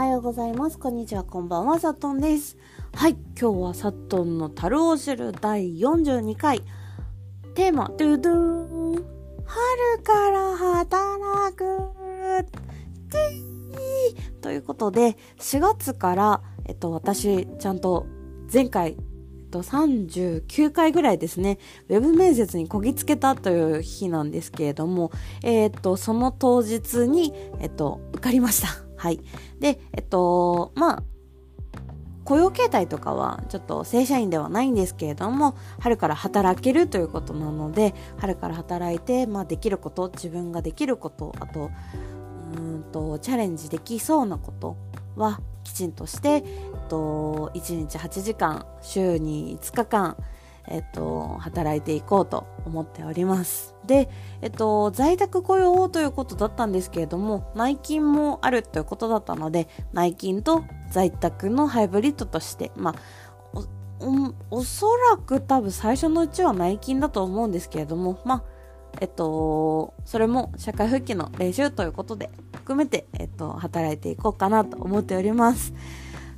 はようございます。こんにちは、こんばんは、さとんです。はい、今日はさとんの樽を知る第42回。テーマ、ドゥドゥーン。春から働く。ティーということで、4月から、えっと、私、ちゃんと前回、と、39回ぐらいですね、ウェブ面接にこぎつけたという日なんですけれども、えっ、と、その当日に、えっ、と、受かりました。はい。で、えっと、まあ、雇用形態とかはちょっと正社員ではないんですけれども、春から働けるということなので、春から働いて、まあ、できること、自分ができること、あと、うんと、チャレンジできそうなことはきちんとして、えっと、1日8時間、週に5日間、えっと、働いていこうと思っております。で、えっと、在宅雇用ということだったんですけれども、内勤もあるということだったので、内勤と在宅のハイブリッドとして、まあ、おおそらく多分最初のうちは内勤だと思うんですけれども、まあ、えっと、それも社会復帰の練習ということで含めて、えっと、働いていこうかなと思っております。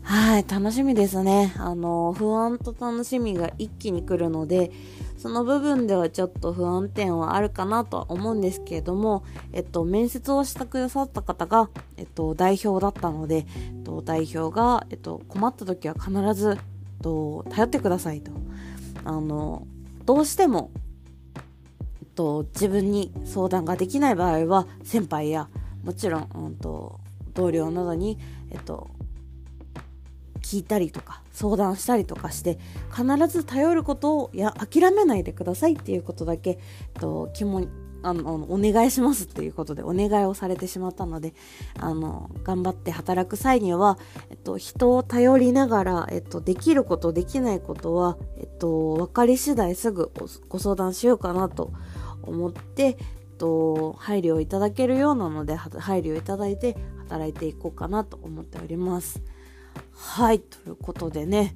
はい、楽しみですね。あの、不安と楽しみが一気に来るので、その部分ではちょっと不安点はあるかなとは思うんですけれども、えっと、面接をしてくださった方が、えっと、代表だったので、えっと、代表が、えっと、困った時は必ず、えっと、頼ってくださいと。あの、どうしても、えっと、自分に相談ができない場合は、先輩や、もちろん、うんと、同僚などに、えっと、聞いたりとか相談したりとかして必ず頼ることをや諦めないでくださいっていうことだけ、えっと、肝あのお願いしますっていうことでお願いをされてしまったのであの頑張って働く際には、えっと、人を頼りながら、えっと、できることできないことは、えっと、分かり次第すぐご相談しようかなと思って、と、配慮をいただけるようなので配慮をいただいて働いていこうかなと思っております。はい、ということでね、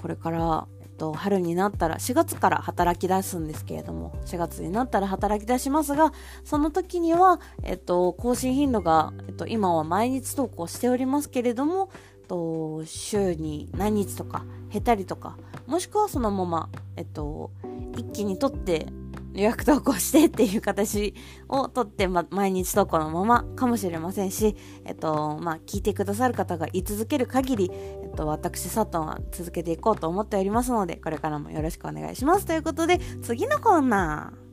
これから、えっと、春になったら、4月から働き出すんですけれども、4月になったら働き出しますが、その時には、えっと、更新頻度が、えっと、今は毎日投稿しておりますけれども、えっと、週に何日とか、減ったりとか、もしくはそのまま、えっと、一気にとって、予約投稿してっていう形をとって、ま、毎日投稿のままかもしれませんし、えっと、まあ、聞いてくださる方が居続ける限り、えっと、私、佐藤は続けていこうと思っておりますので、これからもよろしくお願いします。ということで、次のコーナー。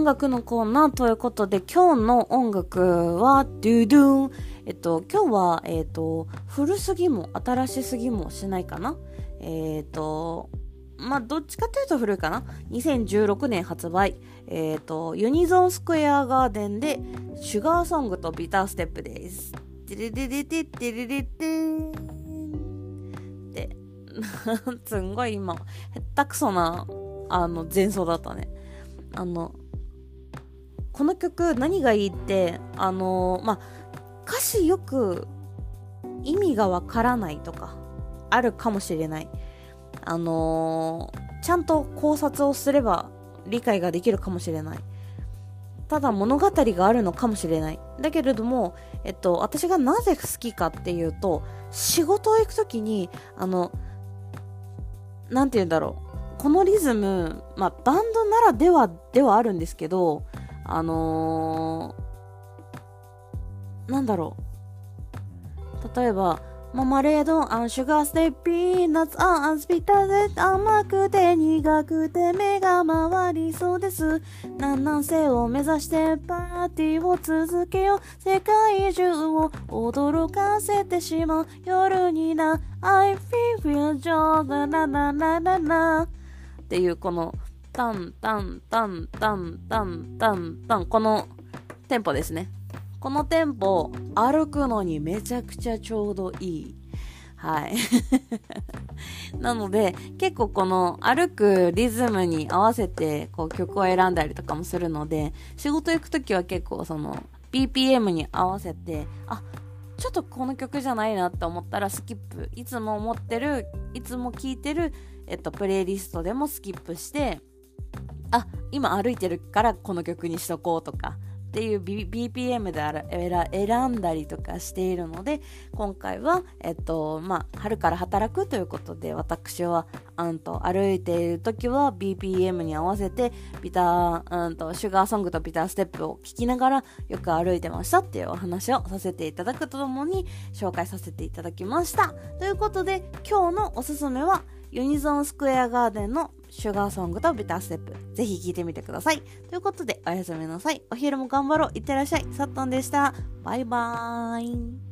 音楽のコーナーということで、今日の音楽は、ドゥドゥン。えっと、今日は、えっと、古すぎも新しすぎもしないかな？えっと、まあ、どっちかというと古いかな？2016年発売。えっと、ユニゾンスクエアガーデンで、シュガーソングとビターステップです。テレレレテテレレテン。で、すんごい今、へったくそな、あの、前奏だったね。あの、この曲何がいいって、あの、まあ、歌詞よく意味がわからないとか、あるかもしれない。あのちゃんと考察をすれば理解ができるかもしれない。ただ物語があるのかもしれない。だけれども、えっと、私がなぜ好きかっていうと、仕事を行くときに、あの、なんて言うんだろう。このリズム、まあ、バンドならではではあるんですけど、あのー、なんだろう。例えば、ママレード、アンシュガーステピーナッツ、アンスピタで甘くて苦くて目が回りそうです。南南西を目指してパーティーを続けよう。世界中を驚かせてしまう夜にな。I feel your joy, ななななな。っていうこのタンタンタンタンタンタンタンこのテンポですね。このテンポ歩くのにめちゃくちゃちょうどいい。はい。なので、結構この歩くリズムに合わせてこう曲を選んだりとかもするので、仕事行くときは結構その BPM に合わせて、あ、ちょっとこの曲じゃないなって思ったらスキップいつも思ってるいつも聴いてる、えっと、プレイリストでもスキップしてあ今歩いてるからこの曲にしとこうとかっていう、BPM で選んだりとかしているので今回は、えっとまあ、春から働くということで私はうんと歩いている時は BPM に合わせてビター、うんとシュガーソングとビターステップを聴きながらよく歩いてましたっていうお話をさせていただくとともに紹介させていただきました。ということで今日のおすすめはユニゾンスクエアガーデンのシュガーソングとビターステップ。ぜひ聴いてみてください。ということで、おやすみなさい。お昼も頑張ろう。いってらっしゃい。さっとんでした。バイバーイ。